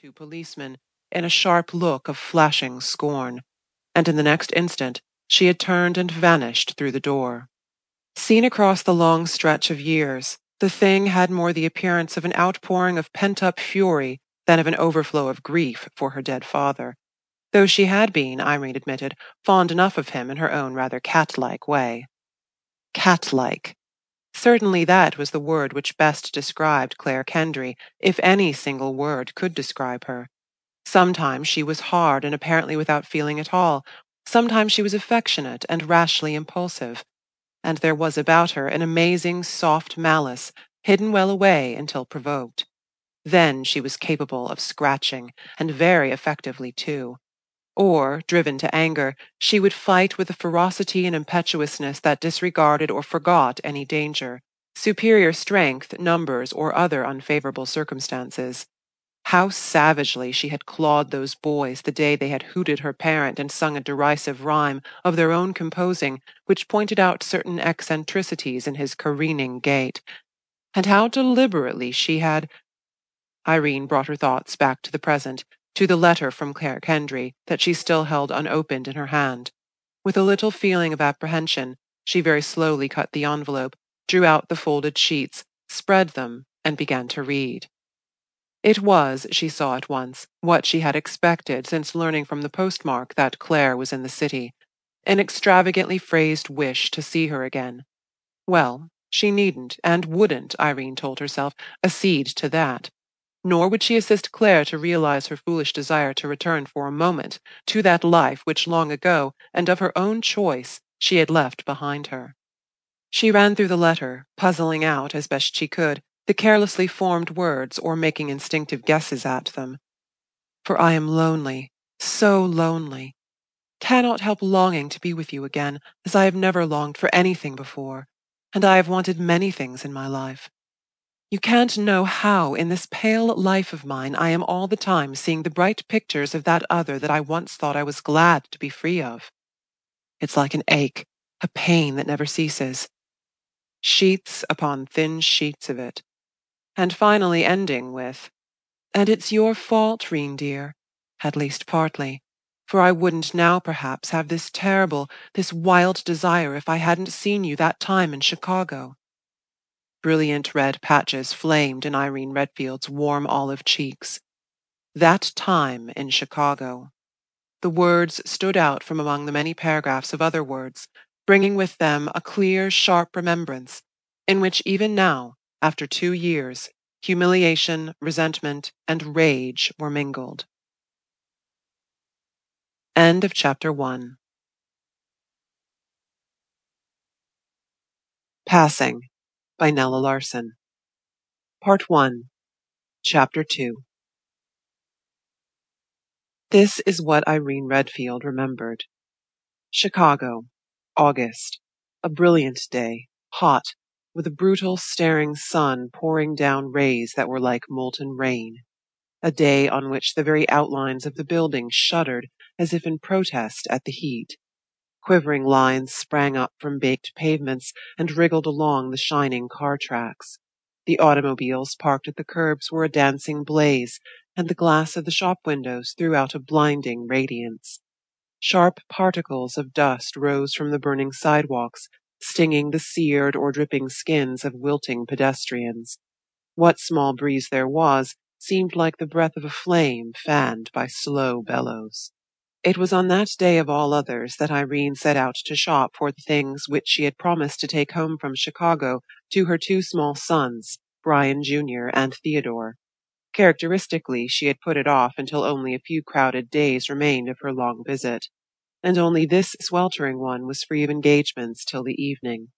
two policemen in a sharp look of flashing scorn, and in the next instant she had turned and vanished through the door. Seen across the long stretch of years, the thing had more the appearance of an outpouring of pent up fury than of an overflow of grief for her dead father, though she had been, Irene admitted, fond enough of him in her own rather cat like way. Cat like. Certainly that was the word which best described Clare Kendry, if any single word could describe her. Sometimes she was hard and apparently without feeling at all. Sometimes she was affectionate and rashly impulsive. And there was about her an amazing soft malice, hidden well away until provoked. Then she was capable of scratching, and very effectively too. Or, driven to anger, she would fight with a ferocity and impetuousness that disregarded or forgot any danger, superior strength, numbers, or other unfavorable circumstances. How savagely she had clawed those boys the day they had hooted her parent and sung a derisive rhyme of their own composing which pointed out certain eccentricities in his careening gait. And how deliberately she had. Irene brought her thoughts back to the present to the letter from Clare Kendry that she still held unopened in her hand. With a little feeling of apprehension, she very slowly cut the envelope, drew out the folded sheets, spread them, and began to read. It was, she saw at once, what she had expected since learning from the postmark that Clare was in the city an extravagantly phrased wish to see her again. Well, she needn't and wouldn't, Irene told herself, accede to that nor would she assist Clare to realize her foolish desire to return for a moment to that life which long ago, and of her own choice, she had left behind her. She ran through the letter, puzzling out, as best she could, the carelessly formed words or making instinctive guesses at them. For I am lonely, so lonely. Cannot help longing to be with you again, as I have never longed for anything before, and I have wanted many things in my life. You can't know how, in this pale life of mine, I am all the time seeing the bright pictures of that other that I once thought I was glad to be free of. It's like an ache, a pain that never ceases. Sheets upon thin sheets of it. And finally ending with, And it's your fault, Reen dear, at least partly, for I wouldn't now perhaps have this terrible, this wild desire if I hadn't seen you that time in Chicago. Brilliant red patches flamed in Irene Redfield's warm olive cheeks. That time in Chicago. The words stood out from among the many paragraphs of other words, bringing with them a clear, sharp remembrance, in which even now, after two years, humiliation, resentment, and rage were mingled. End of chapter 1 Passing by Nella Larsen. Part 1, Chapter 2 This is what Irene Redfield remembered. Chicago, August. A brilliant day, hot, with a brutal, staring sun pouring down rays that were like molten rain. A day on which the very outlines of the buildings shuddered as if in protest at the heat. Quivering lines sprang up from baked pavements and wriggled along the shining car tracks. The automobiles parked at the curbs were a dancing blaze, and the glass of the shop windows threw out a blinding radiance. Sharp particles of dust rose from the burning sidewalks, stinging the seared or dripping skins of wilting pedestrians. What small breeze there was seemed like the breath of a flame fanned by slow bellows. It was on that day of all others that Irene set out to shop for the things which she had promised to take home from Chicago to her two small sons, Brian Jr. and Theodore. Characteristically, she had put it off until only a few crowded days remained of her long visit, and only this sweltering one was free of engagements till the evening.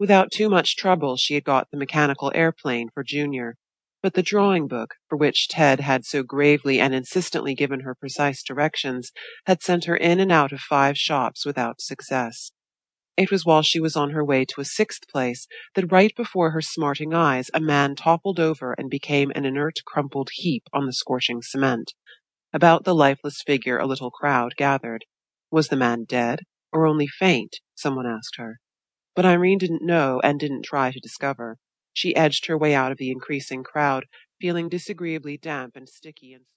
Without too much trouble she had got the mechanical airplane for Junior, but the drawing book, for which Ted had so gravely and insistently given her precise directions, had sent her in and out of five shops without success. It was while she was on her way to a sixth place that right before her smarting eyes a man toppled over and became an inert crumpled heap on the scorching cement. About the lifeless figure a little crowd gathered. Was the man dead, or only faint? someone asked her. But Irene didn't know and didn't try to discover. She edged her way out of the increasing crowd, feeling disagreeably damp and sticky